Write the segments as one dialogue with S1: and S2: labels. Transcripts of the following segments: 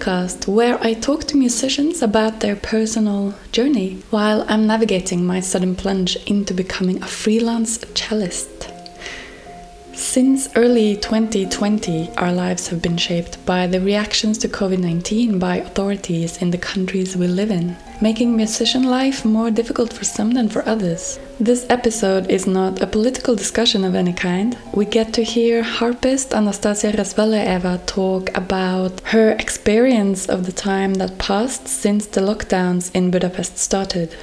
S1: podcast, where I talk to musicians about their personal journey while I'm navigating my sudden plunge into becoming a freelance cellist. Since early 2020, our lives have been shaped by the reactions to COVID 19 by authorities in the countries we live in, making musician life more difficult for some than for others. This episode is not a political discussion of any kind. We get to hear harpist Anastasia Razvalyaeva talk about her experience of the time that passed since the lockdowns in Budapest started.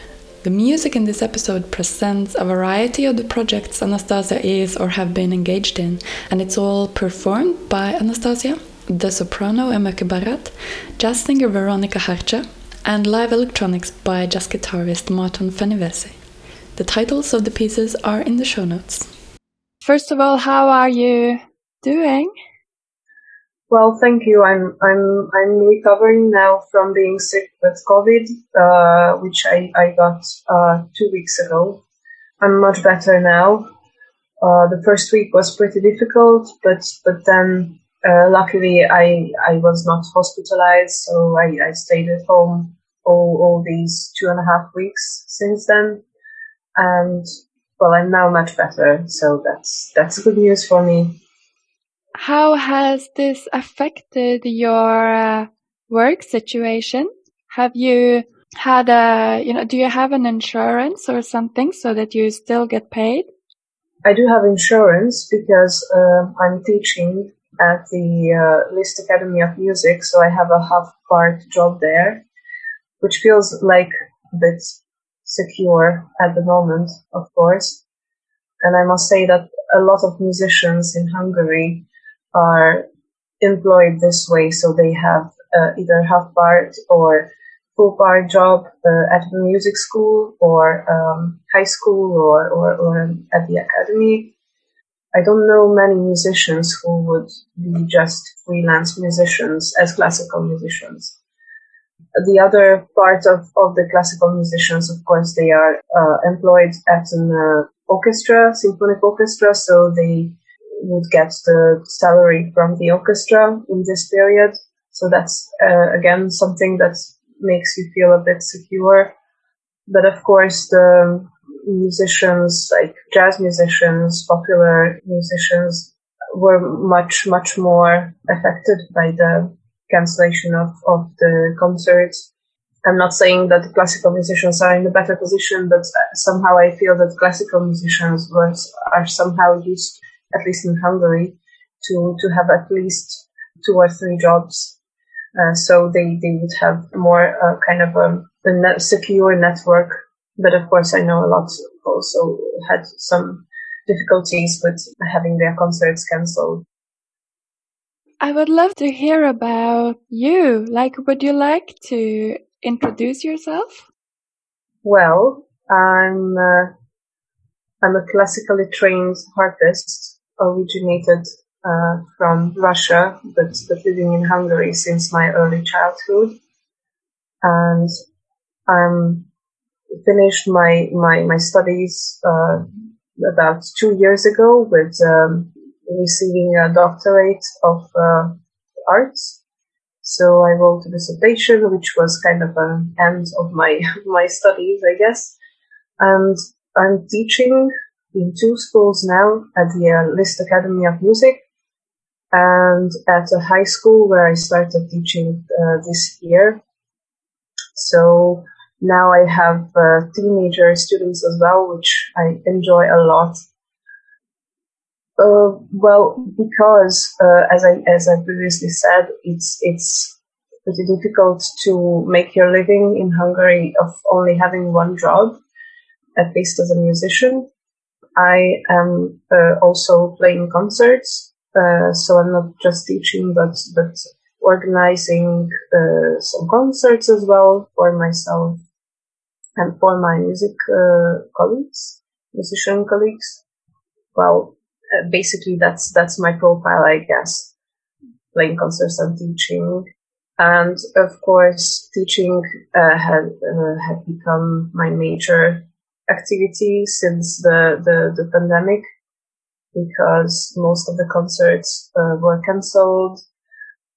S1: The music in this episode presents a variety of the projects Anastasia is or have been engaged in, and it's all performed by Anastasia, the soprano Emőke Baráth, jazz singer Veronika Harcsa, and live electronics by jazz guitarist Márton Fenyvesi. The titles of the pieces are in the show notes. First of all, how are you doing?
S2: Well, thank you. I'm I'm I'm recovering now from being sick with COVID, uh, which I I got uh, two weeks ago. I'm much better now. Uh, the first week was pretty difficult, but but then uh, luckily I I was not hospitalized, so I, I stayed at home all all these two and a half weeks since then, and well I'm now much better. So that's that's good news for me.
S1: How has this affected your uh, work situation? Have you had a, you know, do you have an insurance or something so that you still get paid?
S2: I do have insurance because uh, I'm teaching at the uh, Liszt Academy of Music, so I have a half part job there, which feels like a bit secure at the moment, of course. And I must say that a lot of musicians in Hungary are employed this way, so they have uh, either half part or full part job uh, at the music school or um, high school or, or, or at the academy. I don't know many musicians who would be just freelance musicians as classical musicians. The other part of, of the classical musicians, of course, they are uh, employed at an uh, orchestra, symphonic orchestra, so they would get the salary from the orchestra in this period. So that's uh, again something that makes you feel a bit secure. But of course, the musicians, like jazz musicians, popular musicians, were much, much more affected by the cancellation of, of the concerts. I'm not saying that classical musicians are in a better position, but somehow I feel that classical musicians was, are somehow used at least in Hungary, to, to have at least two or three jobs. Uh, so they, they would have more uh, kind of a, a net secure network. But of course, I know a lot also had some difficulties with having their concerts cancelled.
S1: I would love to hear about you. Like, would you like to introduce yourself?
S2: Well, I'm uh, I'm a classically trained harpist originated uh, from Russia, but, but living in Hungary since my early childhood. And I'm finished my, my, my studies uh, about two years ago with um, receiving a doctorate of uh, arts. So I wrote a dissertation, which was kind of an end of my my studies, I guess. And I'm teaching in two schools now at the uh, Liszt Academy of Music and at a high school where I started teaching uh, this year. So now I have uh, teenager students as well, which I enjoy a lot. Uh, well, because uh, as I as I previously said, it's it's pretty difficult to make your living in Hungary of only having one job, at least as a musician. I am uh, also playing concerts, uh, so I'm not just teaching, but but organizing uh, some concerts as well for myself and for my music uh, colleagues, musician colleagues. Well, uh, basically that's that's my profile, I guess. Playing concerts and teaching, and of course, teaching uh, had had become my major activity since the, the, the pandemic. because most of the concerts uh, were cancelled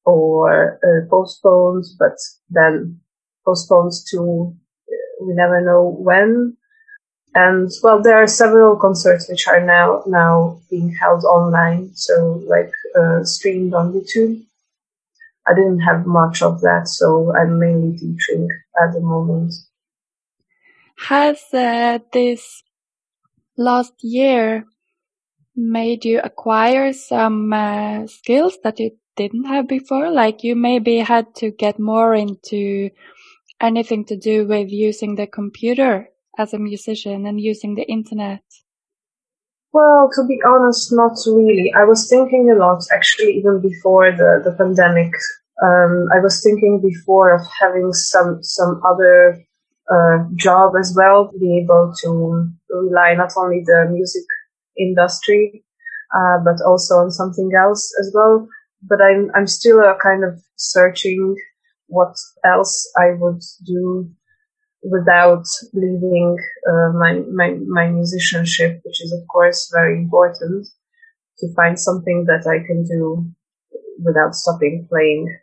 S2: or uh, postponed, but then postponed to uh, we never know when. And well, there are several concerts which are now now being held online, so like uh, streamed on YouTube. I didn't have much of that, so I'm mainly teaching at the moment.
S1: Has this last year made you acquire some uh, skills that you didn't have before? Like you maybe had to get more into anything to do with using the computer as a musician and using the internet?
S2: Well, to be honest, not really. I was thinking a lot, actually, even before the, the pandemic. Um, I was thinking before of having some some other uh, job as well, to be able to rely not only the music industry, uh, but also on something else as well. But I'm I'm still uh, kind of searching what else I would do without leaving uh, my, my my musicianship, which is of course very important. To find something that I can do without stopping playing.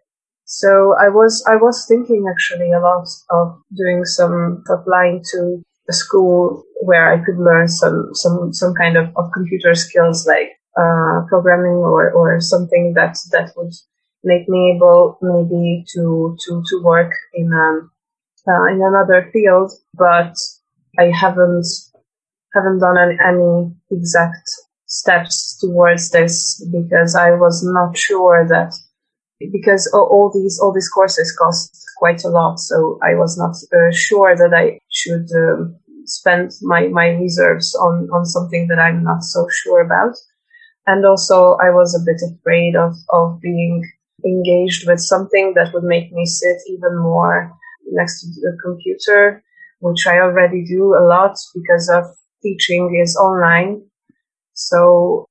S2: So I was I was thinking actually a lot of doing some applying to a school where I could learn some some some kind of, of computer skills like uh, programming or, or something that that would make me able maybe to to to work in um uh, in another field, but I haven't haven't done any, any exact steps towards this because I was not sure that because all, these all these courses cost quite a lot, so I was not uh, sure that I should um, spend my my reserves on on something that I'm not so sure about. And also, I was a bit afraid of of being engaged with something that would make me sit even more next to the computer, which I already do a lot because of teaching is online. So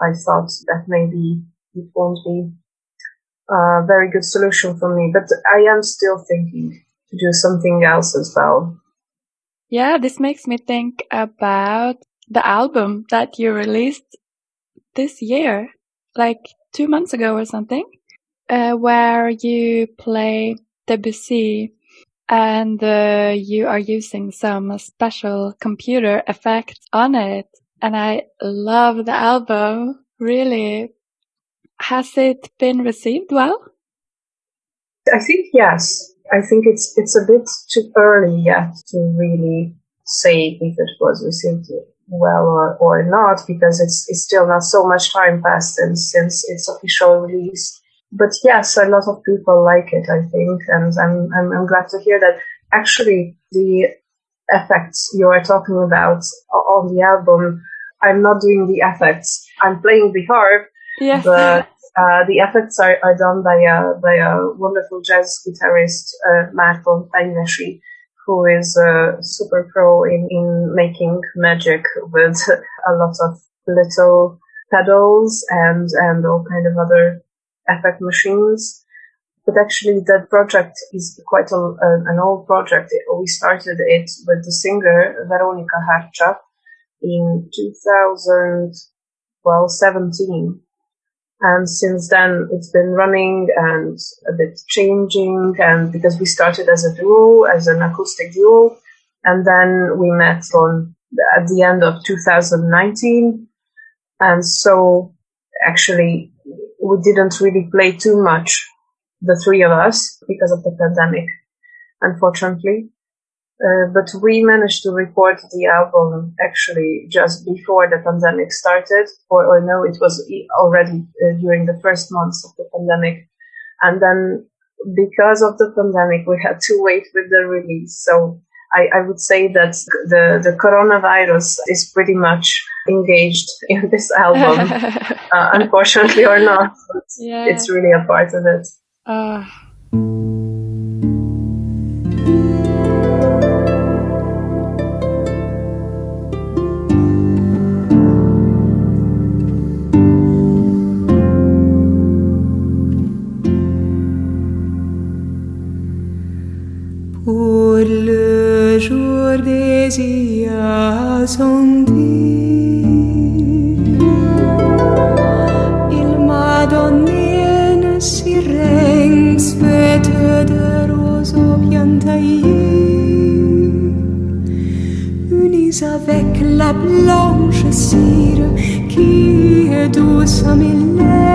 S2: I thought that maybe it won't be a very good solution for me, but I am still thinking to do something else as well.
S1: Yeah, this makes me think about the album that you released this year, like two months ago or something, uh, where you play Debussy and uh, you are using some special computer effects on it. And I love the album. Really. Has it been received well?
S2: I think yes. I think it's it's a bit too early yet to really say if it was received well or, or not because it's it's still not so much time passed since since its official release but yes, a lot of people like it, I think, and I'm, I'm, I'm glad to hear that. Actually, the effects you are talking about on the album, I'm not doing the effects. I'm playing the harp, yes. but uh, the effects are, are done by a by a wonderful jazz guitarist, uh, Fenyvesi, who is a super pro in, in making magic with a lot of little pedals and and all kind of other effect machines. But actually, that project is quite a, an old project. We started it with the singer Veronika Harcsa in 2017. And since then, it's been running and a bit changing. And because we started as a duo, as an acoustic duo, and then we met on at the end of 2019. And so actually we didn't really play too much, the three of us, because of the pandemic, unfortunately. Uh, but we managed to record the album actually just before the pandemic started, or, or no, it was already uh, during the first months of the pandemic. And then because of the pandemic, we had to wait with the release. So I, I would say that the, the coronavirus is pretty much engaged in this album, uh, unfortunately or not. Yeah. It's really a part of it. pour le jour
S3: des incendies. Il m'a donné une sirène faite de roseaux bien taillés, unis avec la blanche cire qui est douce à mes lèvres.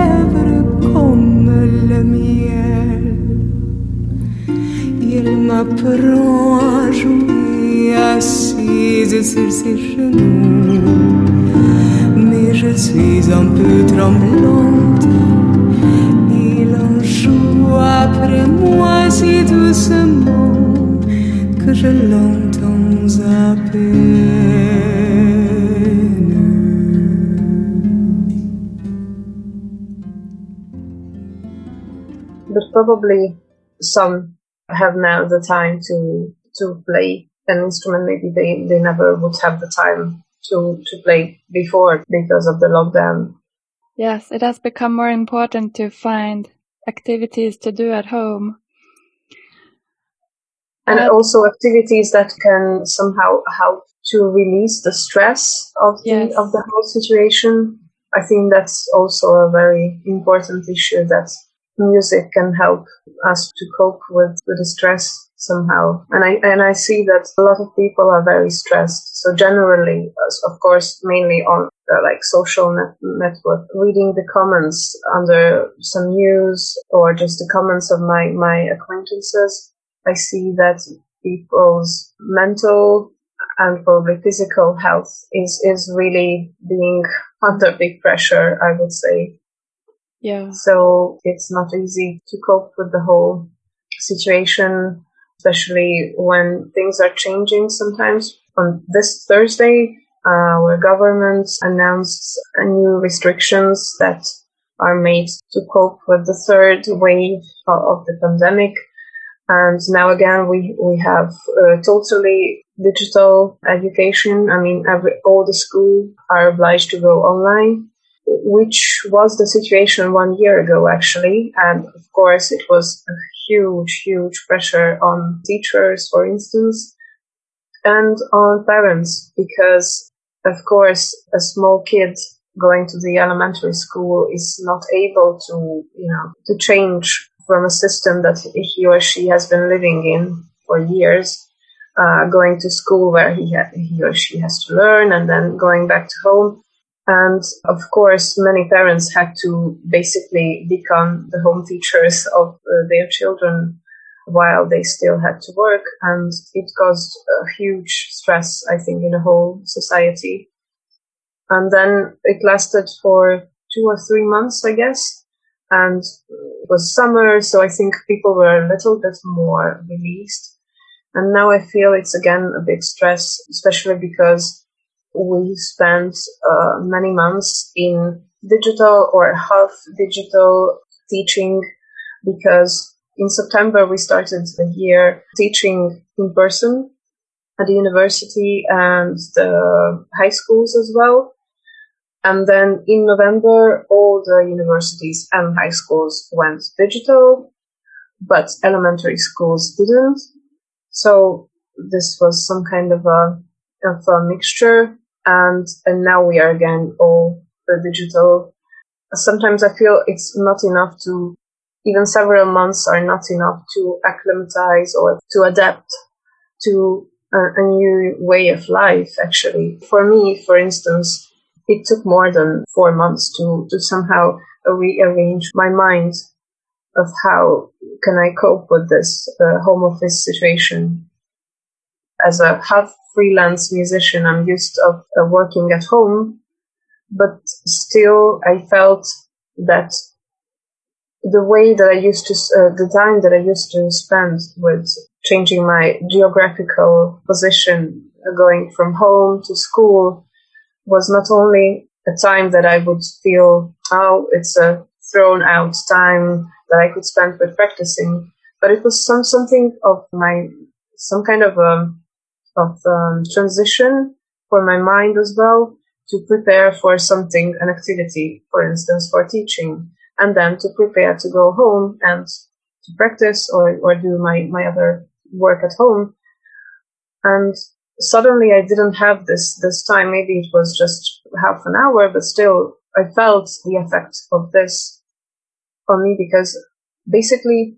S3: Il m'apprend à jouer assise sur ses genoux, mais je suis un peu tremblante. Il en joue après moi si doucement que je l'entends à
S2: But probably some have now the time to to play an instrument. Maybe they, they never would have the time to, to play before because of the lockdown.
S1: Yes, it has become more important to find activities to do at home.
S2: And uh, also activities that can somehow help to release the stress of the
S1: yes.
S2: of the whole situation. I think that's also a very important issue that music can help us to cope with, with the stress somehow. And I and I see that a lot of people are very stressed. So generally, of course, mainly on uh, like social net- network, reading the comments under some news or just the comments of my my acquaintances, I see that people's mental and probably physical health is is really being under big pressure. I would say.
S1: Yeah.
S2: So it's not easy to cope with the whole situation especially when things are changing sometimes. On this Thursday, uh, our government announced new restrictions that are made to cope with the third wave of the pandemic. And now again, we, we have uh, totally digital education. I mean, every, all the schools are obliged to go online, which was the situation one year ago, actually. And of course, it was a huge, huge pressure on teachers, for instance, and on parents, because of course, a small kid going to the elementary school is not able to, you know, to change from a system that he or she has been living in for years, uh, going to school where he, ha- he or she has to learn and then going back to home. And of course, many parents had to basically become the home teachers of uh, their children while they still had to work. And it caused a huge stress, I think, in the whole society. And then it lasted for two or three months, I guess. And it was summer, so I think people were a little bit more released. And now I feel it's again a big stress, especially because we spent uh, many months in digital or half digital teaching because in September we started the year teaching in person at the university and the high schools as well. And then in November, all the universities and high schools went digital, but elementary schools didn't. So this was some kind of a, of a mixture and and now we are again all digital. Sometimes I feel it's not enough to even several months are not enough to acclimatize or to adapt to a, a new way of life. Actually, for me, for instance, it took more than four months to to somehow rearrange my mind of how can I cope with this uh, home office situation as a half freelance musician, I'm used of uh, working at home, but still I felt that the way that I used to, uh, the time that I used to spend with changing my geographical position, uh, going from home to school, was not only a time that I would feel, oh, it's a thrown out time that I could spend with practicing, but it was some something of my some kind of um, of um, transition for my mind as well to prepare for something, an activity, for instance, for teaching, and then to prepare to go home and to practice or, or do my, my other work at home. And suddenly I didn't have this, this time. Maybe it was just half an hour, but still I felt the effect of this on me because basically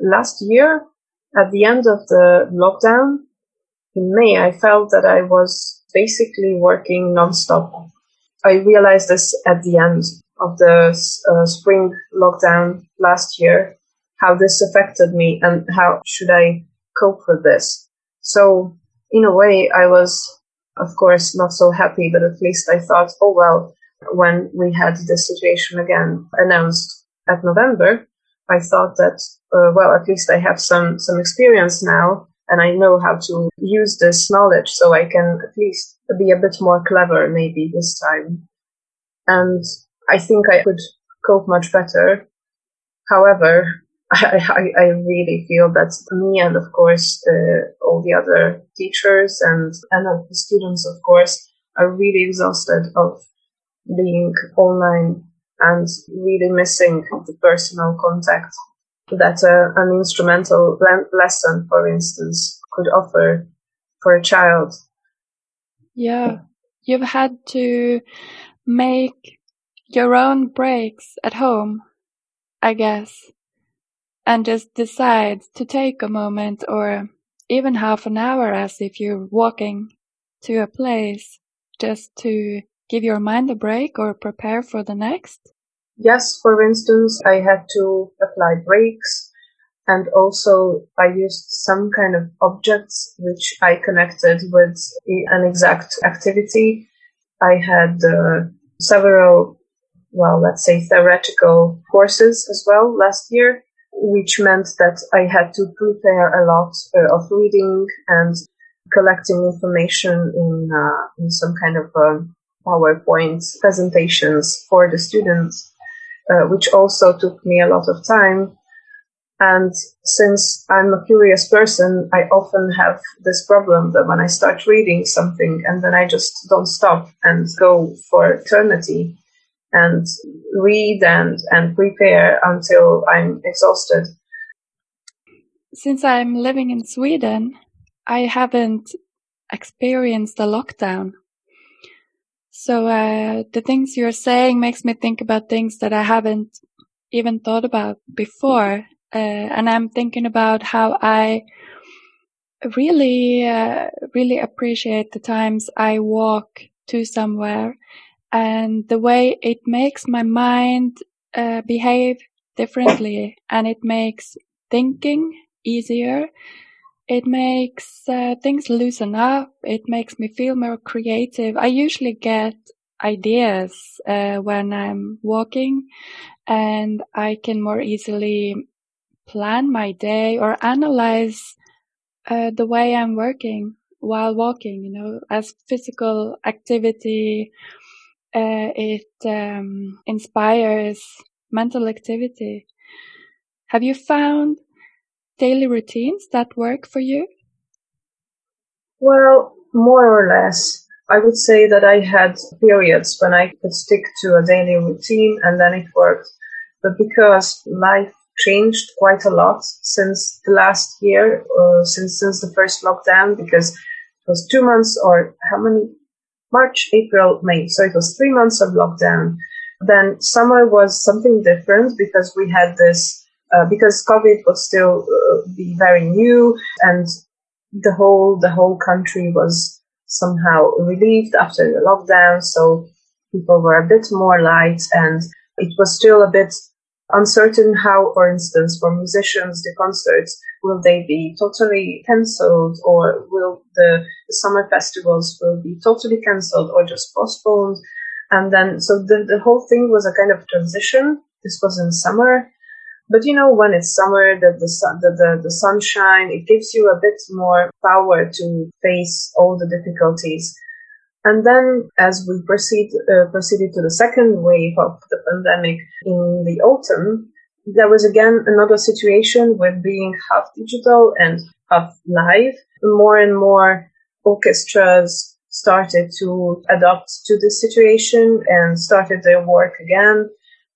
S2: last year at the end of the lockdown, in May, I felt that I was basically working nonstop. I realized this at the end of the uh, spring lockdown last year, how this affected me and how should I cope with this. So in a way, I was, of course, not so happy, but at least I thought, oh well, when we had this situation again announced at November, I thought that, uh, well, at least I have some, some experience now and I know how to use this knowledge so I can at least be a bit more clever maybe this time. And I think I could cope much better. However, I, I, I really feel that me and of course uh, all the other teachers and and the students of course are really exhausted of being online and really missing the personal contact that uh, an instrumental lesson, for instance, could offer for a child.
S1: Yeah, you've had to make your own breaks at home, I guess, and just decide to take a moment or even half an hour as if you're walking to a place just to give your mind a break or prepare for the next?
S2: Yes, for instance, I had to apply brakes and also I used some kind of objects which I connected with an exact activity. I had uh, several, well, let's say theoretical courses as well last year, which meant that I had to prepare a lot uh, of reading and collecting information in, uh, in some kind of um, PowerPoint presentations for the students, uh, which also took me a lot of time. And since I'm a curious person, I often have this problem that when I start reading something and then I just don't stop and go for eternity and read and, and prepare until I'm exhausted.
S1: Since I'm living in Sweden, I haven't experienced a lockdown. So uh, the things you're saying makes me think about things that I haven't even thought about before, uh, and I'm thinking about how I really, uh, really appreciate the times I walk to somewhere and the way it makes my mind uh, behave differently, and it makes thinking easier it makes uh, things loosen up. It makes me feel more creative. I usually get ideas uh, when I'm walking and I can more easily plan my day or analyze uh, the way I'm working while walking, you know, as physical activity. Uh, it um, inspires mental activity. Have you found daily routines that work for you?
S2: Well, more or less. I would say that I had periods when I could stick to a daily routine and then it worked. But because life changed quite a lot since the last year, since since the first lockdown, because it was two months or how many? March, April, May. So it was three months of lockdown. Then summer was something different because we had this uh, because COVID was still uh, be very new and the whole the whole country was somehow relieved after the lockdown. So people were a bit more light and it was still a bit uncertain how, for instance, for musicians, the concerts, will they be totally cancelled or will the, the summer festivals will be totally cancelled or just postponed? And then, so the, the whole thing was a kind of transition. This was in summer but you know, when it's summer, the, the, sun, the, the, the sunshine, it gives you a bit more power to face all the difficulties. And then as we proceed, uh, proceeded to the second wave of the pandemic in the autumn, there was again another situation with being half digital and half live. More and more orchestras started to adapt to this situation and started their work again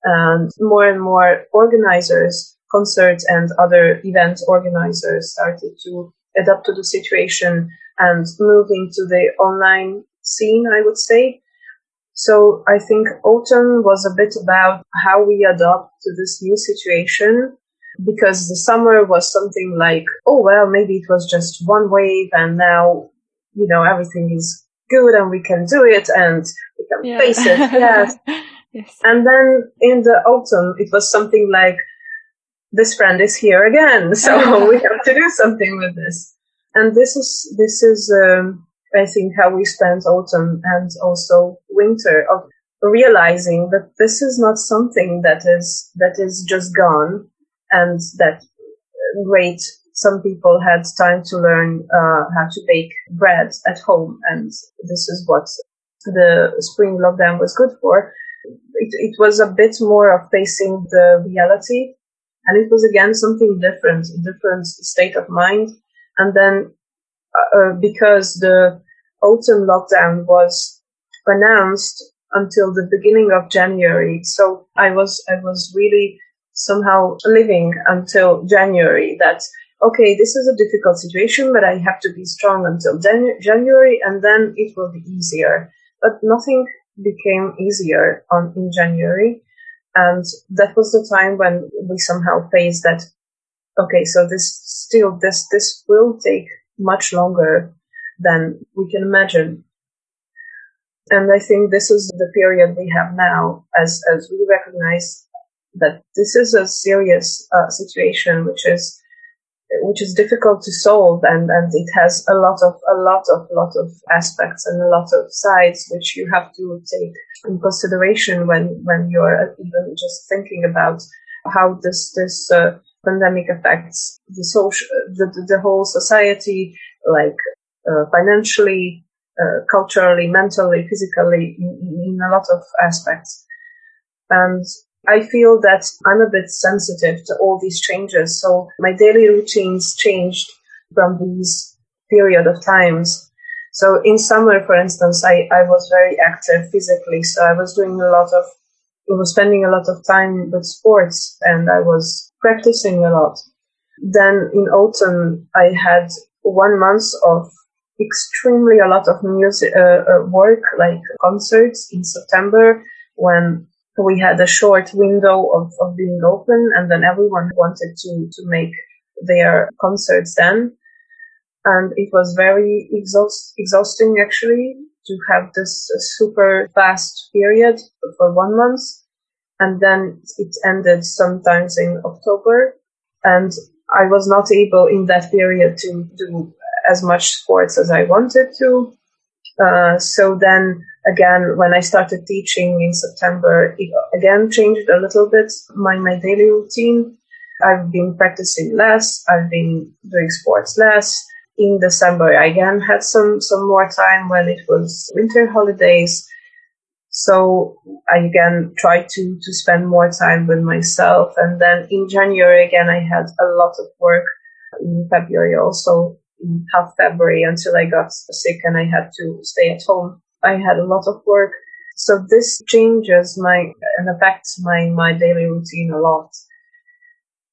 S2: and more and more organizers, concerts and other event organizers started to adapt to the situation and move into the online scene, I would say. So I think autumn was a bit about how we adapt to this new situation because the summer was something like, oh, well, maybe it was just one wave and now, you know, everything is good and we can do it and we can
S1: Yeah.
S2: face it. Yes.
S1: Yes.
S2: And then in the autumn, it was something like, this friend is here again, so we have to do something with this. And this is, this is, um, I think how we spent autumn and also winter of realizing that this is not something that is, that is just gone and that uh, great. Some people had time to learn, uh, how to bake bread at home. And this is what the spring lockdown was good for. It, it was a bit more of facing the reality and it was again something different, different state of mind. And then uh, uh, because the autumn lockdown was announced until the beginning of January, so I was I was really somehow living until January that okay, this is a difficult situation, but I have to be strong until Jan- January, and then it will be easier. But nothing became easier on in January, and that was the time when we somehow faced that. Okay, so this still this this will take much longer than we can imagine. And I think this is the period we have now as, as we recognize that this is a serious uh, situation, which is, which is difficult to solve and, and it has a lot of, a lot of, lot of aspects and a lot of sides which you have to take in consideration when, when you're even just thinking about how this, this, uh, pandemic affects the social, the, the, whole society, like, uh, financially, uh, culturally, mentally, physically, in, in, a lot of aspects. And I feel that I'm a bit sensitive to all these changes. So my daily routines changed from these period of times. So in summer, for instance, I, I was very active physically. So I was doing a lot of, I was spending a lot of time with sports and I was practicing a lot. Then in autumn, I had one month of extremely a lot of music uh, uh, work, like concerts in September when we had a short window of, of being open and then everyone wanted to, to make their concerts then. And it was very exhaust, exhausting actually to have this uh, super fast period for one month. And then it ended sometimes in October. And I was not able in that period to do as much sports as I wanted to. Uh, so then again, when I started teaching in September, it again changed a little bit my, my daily routine. I've been practicing less. I've been doing sports less. In December, I again had some, some more time when it was winter holidays. So I again tried to, to spend more time with myself. And then in January, again, I had a lot of work in February also in half February until I got sick and I had to stay at home. I had a lot of work. So this changes my and affects my, my daily routine a lot.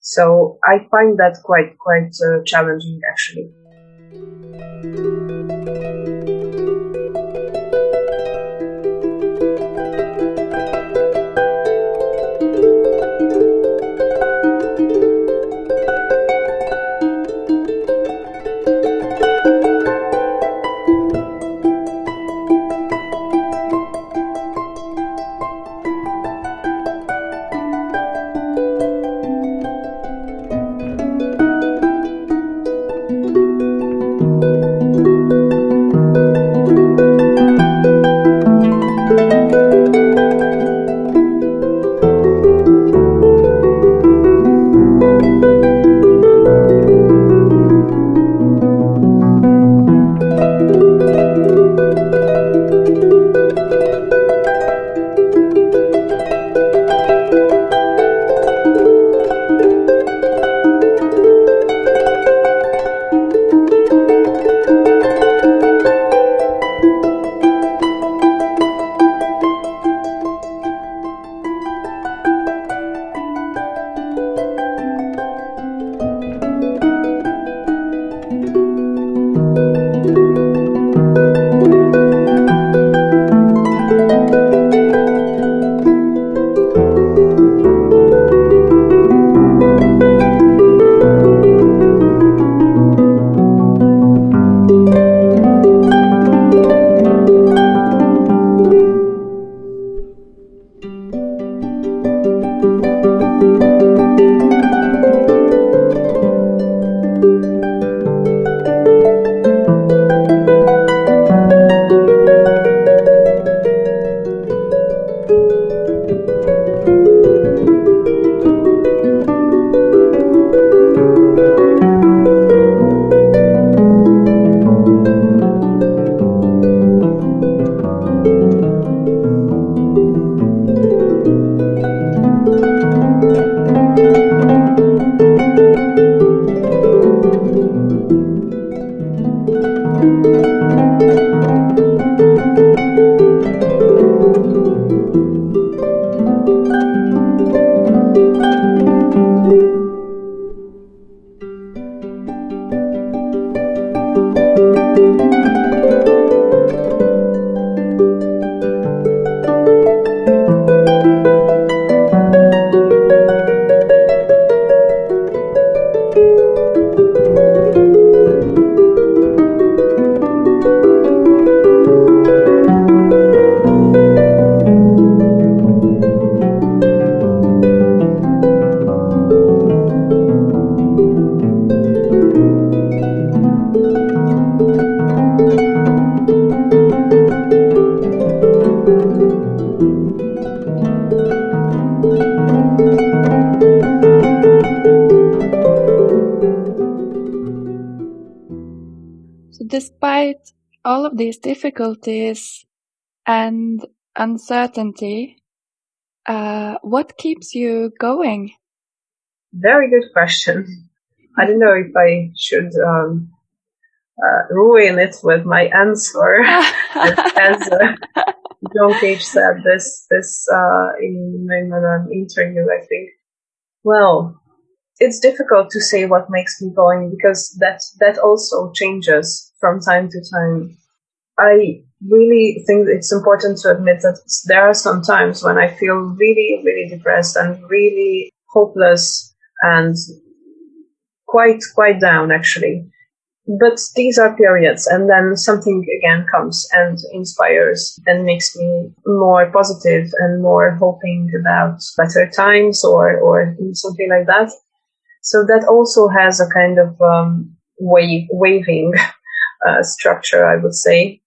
S2: So I find that quite, quite uh, challenging actually.
S1: Difficulties and uncertainty, uh, what keeps you going?
S2: Very good question. I don't know if I should um, uh, ruin it with my answer. As uh, John Cage said this this uh, in, in an interview, I think. Well, it's difficult to say what makes me going because that that also changes from time to time. I really think it's important to admit that there are some times when I feel really, really depressed and really hopeless and quite, quite down actually. But these are periods and then something again comes and inspires and makes me more positive and more hoping about better times or, or something like that. So that also has a kind of um, wave, waving uh, structure, I would say.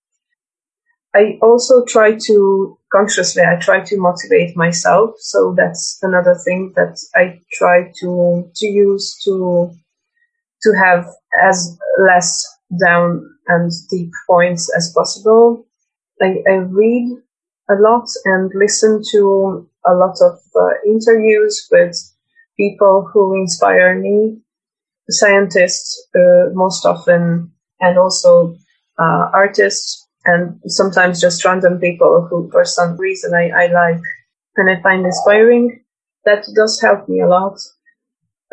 S2: I also try to consciously, I try to motivate myself. So that's another thing that I try to, to use to, to have as less down and deep points as possible. I, I read a lot and listen to a lot of uh, interviews with people who inspire me, scientists uh, most often, and also uh, artists and sometimes just random people who, for some reason, I, I like and I find inspiring. That does help me a lot.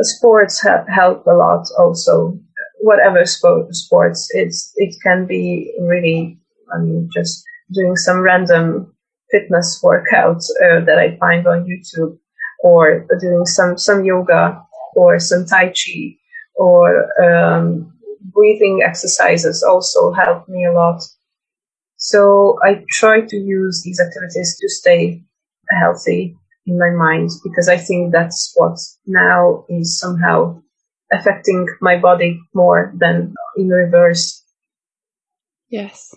S2: Sports have help a lot also. Whatever sport, sports, it's it can be really. I mean, just doing some random fitness workout uh, that I find on YouTube, or doing some some yoga, or some tai chi, or um, breathing exercises also help me a lot so I try to use these activities to stay healthy in my mind because I think that's what now is somehow affecting my body more than in reverse.
S1: Yes.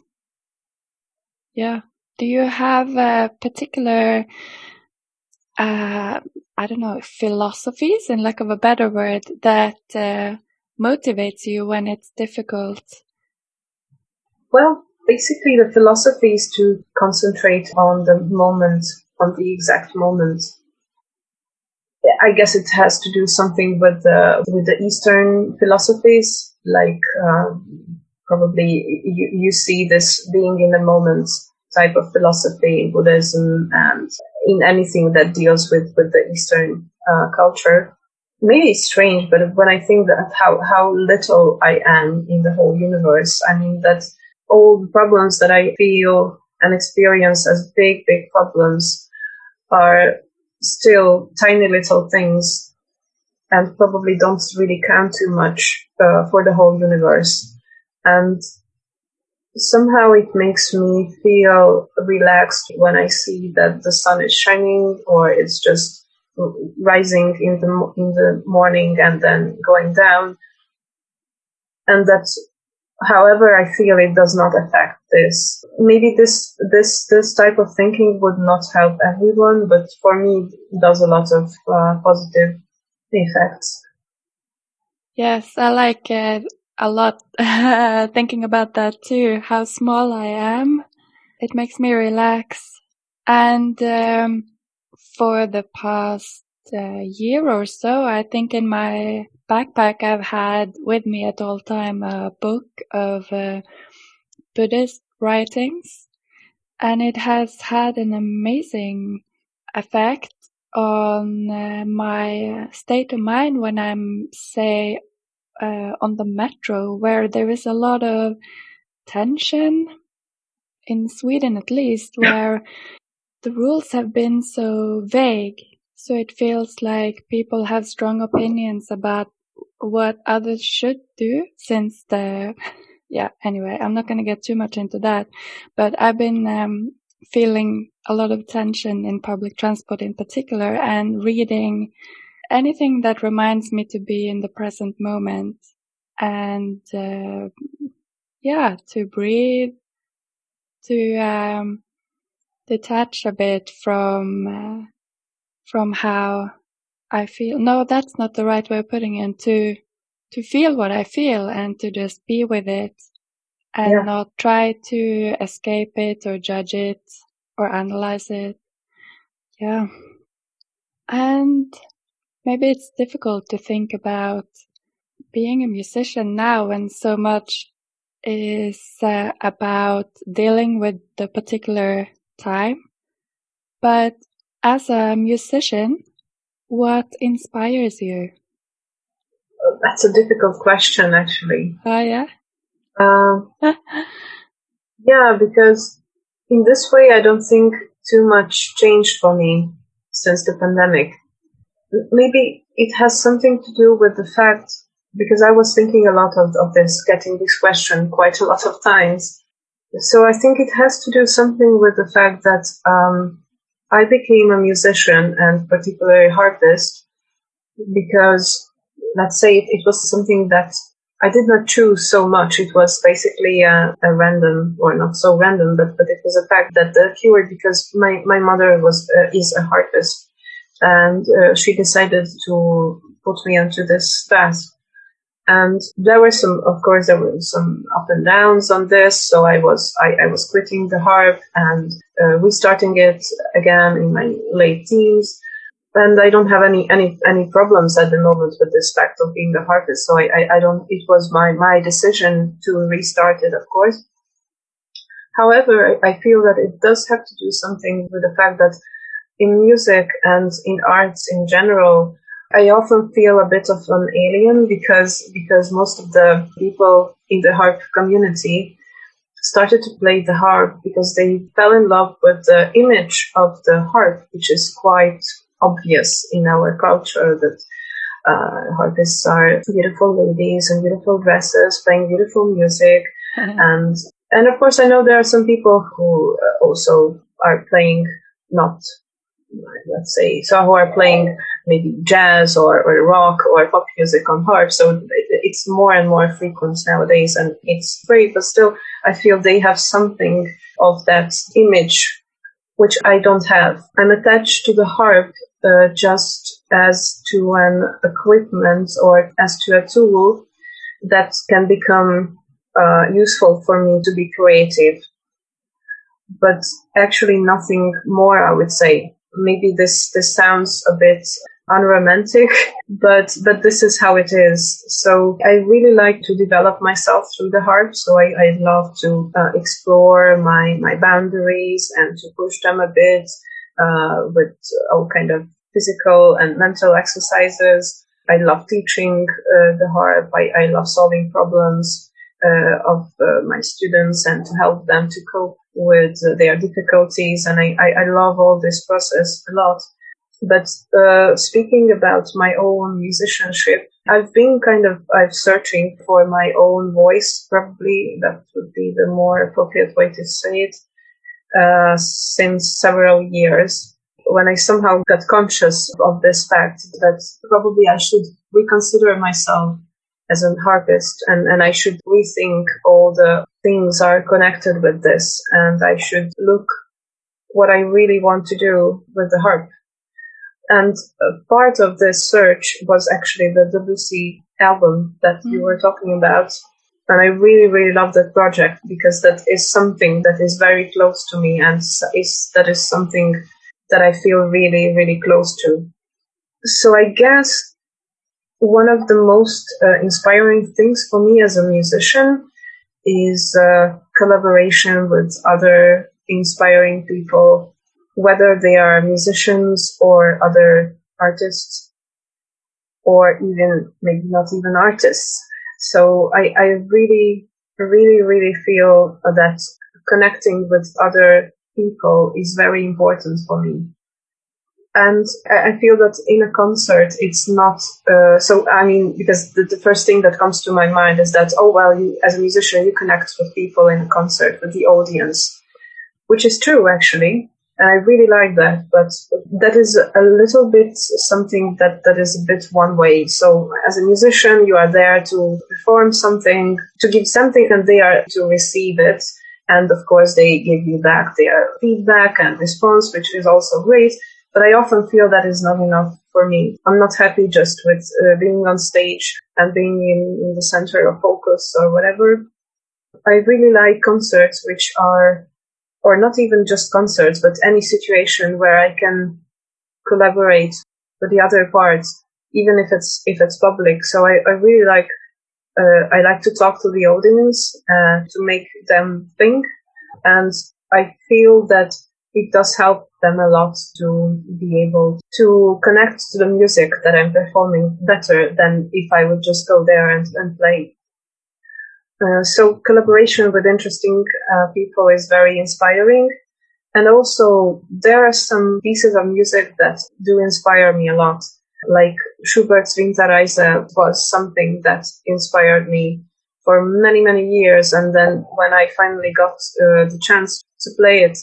S1: Yeah. Do you have a particular, uh, I don't know, philosophies, in lack of a better word, that uh, motivates you when it's difficult?
S2: Well, basically the philosophy is to concentrate on the moment, on the exact moment. I guess it has to do something with the with the Eastern philosophies, like um, probably you, you see this being in the moment type of philosophy in Buddhism and in anything that deals with with the Eastern uh, culture. Maybe it's strange, but when I think that how how little I am in the whole universe, I mean that all the problems that I feel and experience as big, big problems are still tiny little things and probably don't really count too much uh, for the whole universe. And somehow it makes me feel relaxed when I see that the sun is shining or it's just rising in the in the morning and then going down and that However, I feel it does not affect this. Maybe this this this type of thinking would not help everyone, but for me, it does a lot of uh, positive effects.
S1: Yes, I like it a lot. thinking about that too. How small I am, it makes me relax. And um, for the past uh, year or so, I think in my backpack I've had with me at all time a book of uh, Buddhist writings, and it has had an amazing effect on uh, my state of mind when I'm, say, uh, on the metro, where there is a lot of tension in Sweden, at least, where the rules have been so vague. So it feels like people have strong opinions about what others should do since the yeah anyway i'm not going to get too much into that but i've been um, feeling a lot of tension in public transport in particular and reading anything that reminds me to be in the present moment and uh, yeah to breathe to um, detach a bit from uh, from how I feel. No, that's not the right way of putting it. To, to feel what I feel and to just be with it and
S2: Yeah.
S1: not try to escape it or judge it or analyze it. Yeah. And maybe it's difficult to think about being a musician now when so much is uh, about dealing with the particular time. But as a musician, what inspires you?
S2: That's a difficult question, actually.
S1: Oh, yeah?
S2: Uh, yeah, because in this way, I don't think too much changed for me since the pandemic. Maybe it has something to do with the fact, because I was thinking a lot of, of this, getting this question quite a lot of times. So I think it has to do something with the fact that um, I became a musician and particularly harpist because, let's say, it, it was something that I did not choose so much. It was basically a, a random, or not so random, but, but it was a fact that occurred because my, my mother was uh, is a harpist, and uh, she decided to put me onto this path. And there were some, of course, there were some up and downs on this. So I was, I, I was quitting the harp and uh, restarting it again in my late teens and I don't have any any any problems at the moment with this fact of being a harpist. So I, I, I don't. It was my my decision to restart it, of course. However, I, I feel that it does have to do something with the fact that in music and in arts in general, I often feel a bit of an alien because because most of the people in the harp community started to play the harp because they fell in love with the image of the harp, which is quite obvious in our culture that uh, harpists are beautiful ladies in beautiful dresses playing beautiful music. And and of course I know there are some people who uh, also are playing not let's say so who are playing maybe jazz or, or rock or pop music on harp so it- it's more and more frequent nowadays and it's great but still I feel they have something of that image which I don't have. I'm attached to the harp uh, just as to an equipment or as to a tool that can become uh, useful for me to be creative. But actually, nothing more. I would say maybe this this sounds a bit unromantic, but but this is how it is. So I really like to develop myself through the harp. So I, I love to uh, explore my my boundaries and to push them a bit uh, with all kind of physical and mental exercises. I love teaching uh, the harp. I, I love solving problems uh, of uh, my students and to help them to cope with their difficulties. And I, I, I love all this process a lot. But uh, speaking about my own musicianship, I've been kind of I've searching for my own voice. Probably that would be the more appropriate way to say it. Uh, since several years, when I somehow got conscious of this fact that probably I should reconsider myself as a harpist and, and I should rethink all the things are connected with this and I should look what I really want to do with the harp. And part of this search was actually the Debussy album that you
S1: Mm.
S2: were talking about. And I really, really love that project because that is something that is very close to me and is, that is something that I feel really, really close to. So I guess one of the most uh, inspiring things for me as a musician is uh, collaboration with other inspiring people, whether they are musicians or other artists, or even maybe not even artists. So I, I really, really, really feel that connecting with other people is very important for me. And I feel that in a concert, it's not uh, so. I mean, because the, the first thing that comes to my mind is that, oh, well, you, as a musician, you connect with people in a concert, with the audience, which is true, actually. And I really like that. But that is a little bit something that, that is a bit one way. So as a musician, you are there to perform something, to give something, and they are to receive it. And of course, they give you back their feedback and response, which is also great. But I often feel that is not enough for me. I'm not happy just with uh, being on stage and being in, in the center of focus or whatever. I really like concerts which are, or not even just concerts, but any situation where I can collaborate with the other parts, even if it's if it's public. So I, I really like uh, I like to talk to the audience uh, to make them think, and I feel that it does help them a lot to be able to connect to the music that I'm performing better than if I would just go there and, and play. Uh, so collaboration with interesting uh, people is very inspiring. And also there are some pieces of music that do inspire me a lot. Like Schubert's Winterreise was something that inspired me for many, many years. And then when I finally got uh, the chance to play it,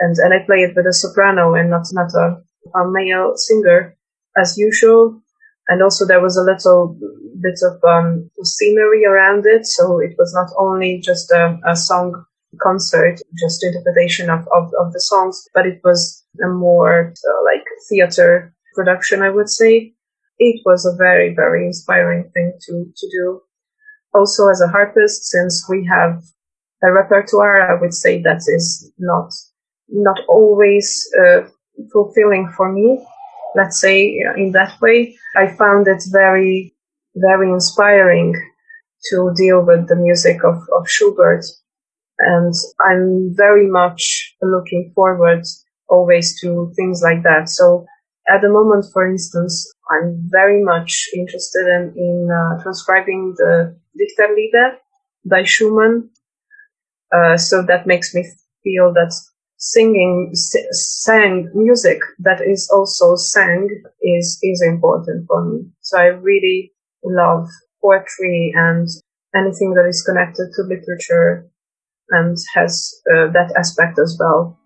S2: and, and I play it with a soprano and not, not a, a male singer as usual. And also there was a little bit of um, scenery around it. So it was not only just a, a song concert, just interpretation of, of, of, the songs, but it was a more uh, like theater production, I would say. It was a very, very inspiring thing to, to do. Also as a harpist, since we have a repertoire, I would say that is not not always uh, fulfilling for me. Let's say in that way, I found it very, very inspiring to deal with the music of, of Schubert. And I'm very much looking forward always to things like that. So at the moment, for instance, I'm very much interested in, in uh, transcribing the Dichterlieder by Schumann. Uh, so that makes me feel that singing, sang music that is also sang is, is important for me. So I really love poetry and anything that is connected to literature and has uh, that aspect as well.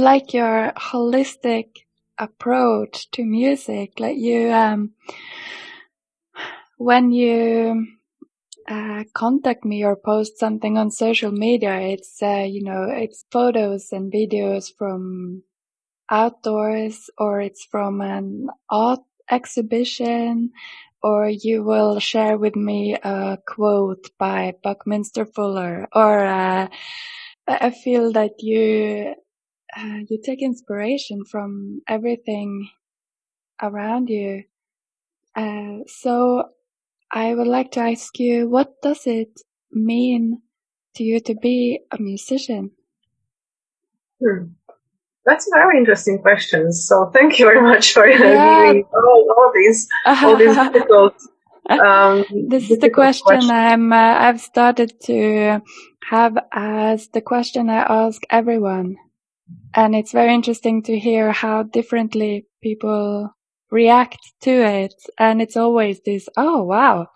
S1: Like your holistic approach to music. Like you, um, when you uh, contact me or post something on social media, it's uh, you know it's photos and videos from outdoors, or it's from an art exhibition, or you will share with me a quote by Buckminster Fuller, or uh, I feel that you uh, you take inspiration from everything around you. Uh, so I would like to ask you, what does it mean to you to be a musician?
S2: Hmm. That's a very interesting question. So thank you very much for yeah. giving all, all these all these difficult.
S1: Um, this is the question questions. I'm. Uh, I've started to have as the question I ask everyone and it's very interesting to hear how differently people react to it. And it's always this, oh wow,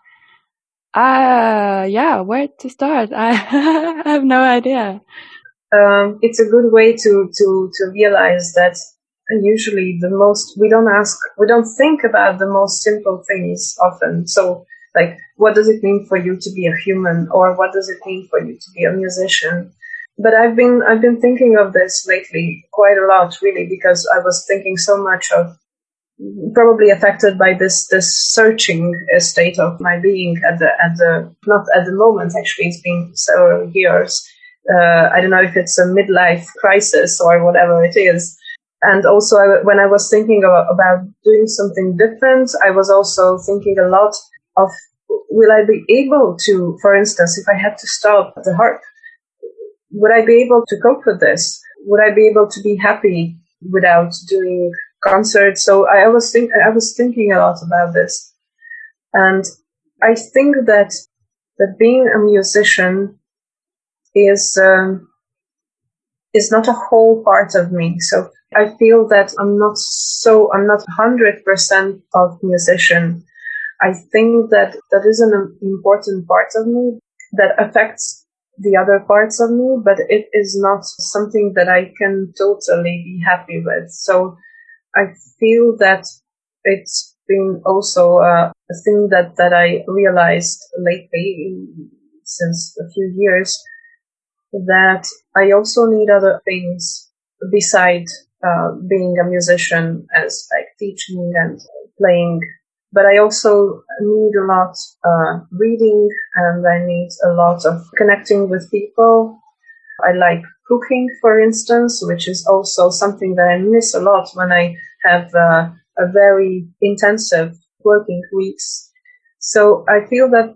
S1: Uh, yeah, where to start? I have no idea.
S2: Um, it's a good way to, to, to realize that usually the most, we don't ask, we don't think about the most simple things often. So, like, what does it mean for you to be a human? Or what does it mean for you to be a musician? But I've been, I've been thinking of this lately quite a lot, really, because I was thinking so much of probably affected by this this searching state of my being at the at the not at the moment actually it's been several years. Uh, i don't know if it's a midlife crisis or whatever it is. And also I, when i was thinking about, about doing something different i was also thinking a lot of will i be able to for instance if i had to stop the harp would i be able to cope with this would i be able to be happy without doing concerts? So I was think I was thinking a lot about this, and I think that that being a musician is um, is not a whole part of me. So I feel that I'm not so I'm not hundred percent of musician. I think that that is an important part of me that affects the other parts of me, but it is not something that I can totally be happy with. So I feel that it's been also uh, a thing that, that I realized lately since a few years that I also need other things beside uh, being a musician as like teaching and playing. But I also need a lot uh, reading and I need a lot of connecting with people. I like cooking, for instance, which is also something that I miss a lot when I have uh, a very intensive working weeks. So I feel that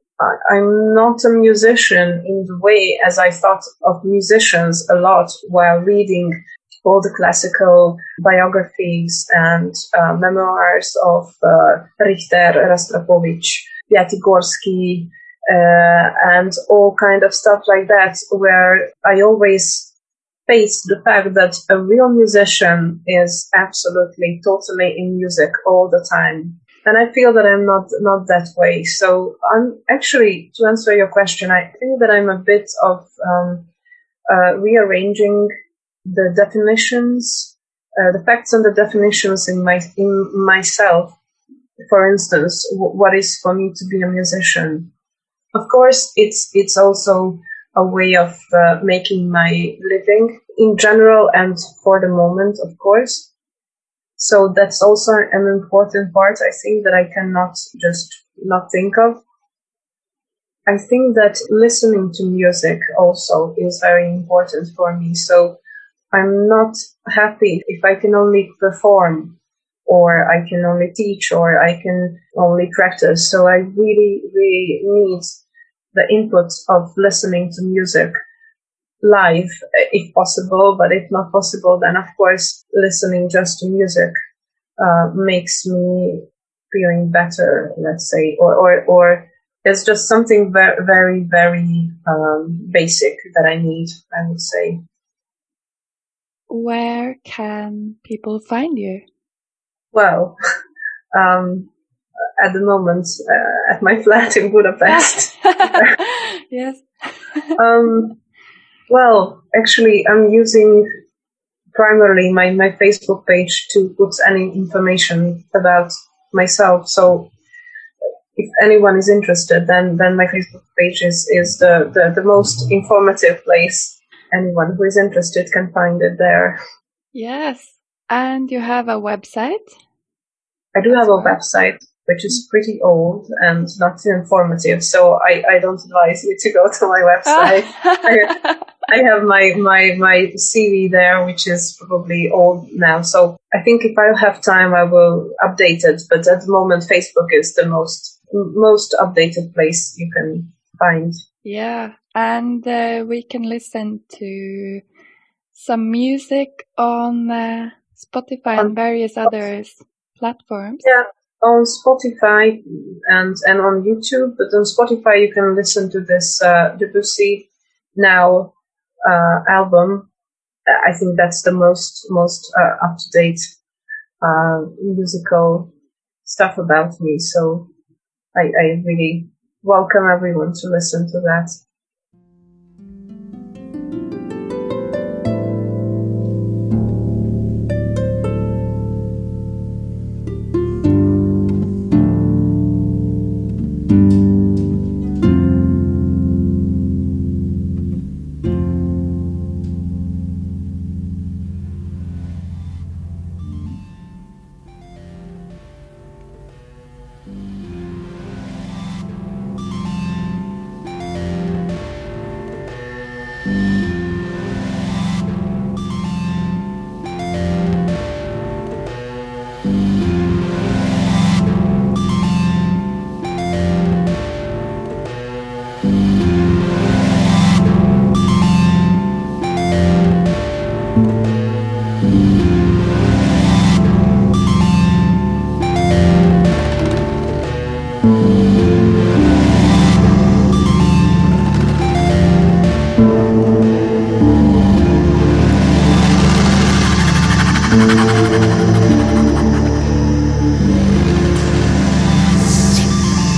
S2: I'm not a musician in the way as I thought of musicians a lot while reading all the classical biographies and uh, memoirs of uh, Richter, Rostropovich, Piatigorsky, uh, and all kind of stuff like that, where I always face the fact that a real musician is absolutely totally in music all the time. And I feel that I'm not, not that way. So I'm actually, to answer your question, I think that I'm a bit of, um, uh, rearranging the definitions, uh, the facts and the definitions in my, in myself. For instance, w- what is for me to be a musician? Of course, it's, it's also a way of uh, making my living in general and for the moment, of course. So that's also an important part, I think, that I cannot just not think of. I think that listening to music also is very important for me. So I'm not happy if I can only perform or I can only teach or I can only practice. So I really, really need the input of listening to music live if possible, but if not possible, then of course listening just to music uh, makes me feeling better, let's say, or, or, or it's just something very, very, very um, basic that I need, I would say.
S1: Where can people find you?
S2: Well, um, at the moment uh, at my flat in Budapest.
S1: yes.
S2: um, well, actually, I'm using primarily my, my Facebook page to put any information about myself. So if anyone is interested, then, then my Facebook page is, is the, the, the most informative place. Anyone who is interested can find it there.
S1: Yes. And you have a website?
S2: I do have a website which is mm-hmm. pretty old and not too informative. So I, I don't advise you to go to my website. I, I, have my, my, my CV there, which is probably old now. So I think if I have time, I will update it. But at the moment, Facebook is the most, most updated place you can find.
S1: Yeah. And uh, we can listen to some music on uh, Spotify and various other platforms.
S2: Yeah on Spotify and and on YouTube. But on Spotify, you can listen to this uh, Debussy Now uh, album. I think that's the most most uh, up to date uh, musical stuff about me. So I, I really welcome everyone to listen to that.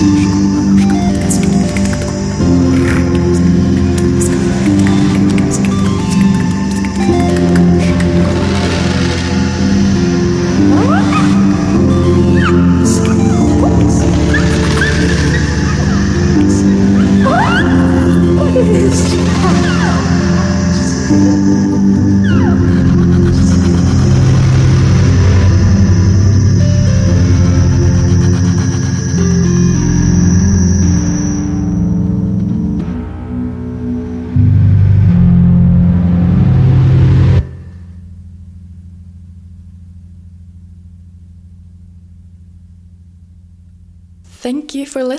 S1: Thank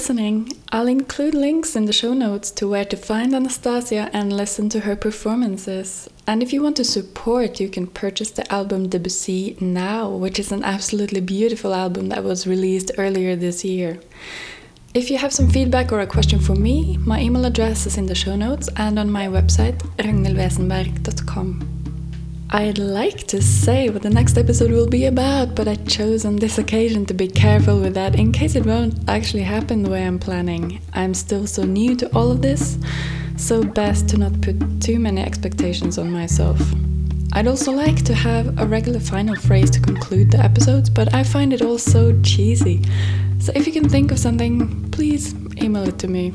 S1: listening. I'll include links in the show notes to where to find Anastasia and listen to her performances. And if you want to support, you can purchase the album Debussy Now, which is an absolutely beautiful album that was released earlier this year. If you have some feedback or a question for me, my email address is in the show notes and on my website, ragnhildwesenberg.com. I'd like to say what the next episode will be about, but I chose on this occasion to be careful with that in case it won't actually happen the way I'm planning. I'm still so new to all of this, so best to not put too many expectations on myself. I'd also like to have a regular final phrase to conclude the episodes, but I find it all so cheesy. So if you can think of something, please email it to me.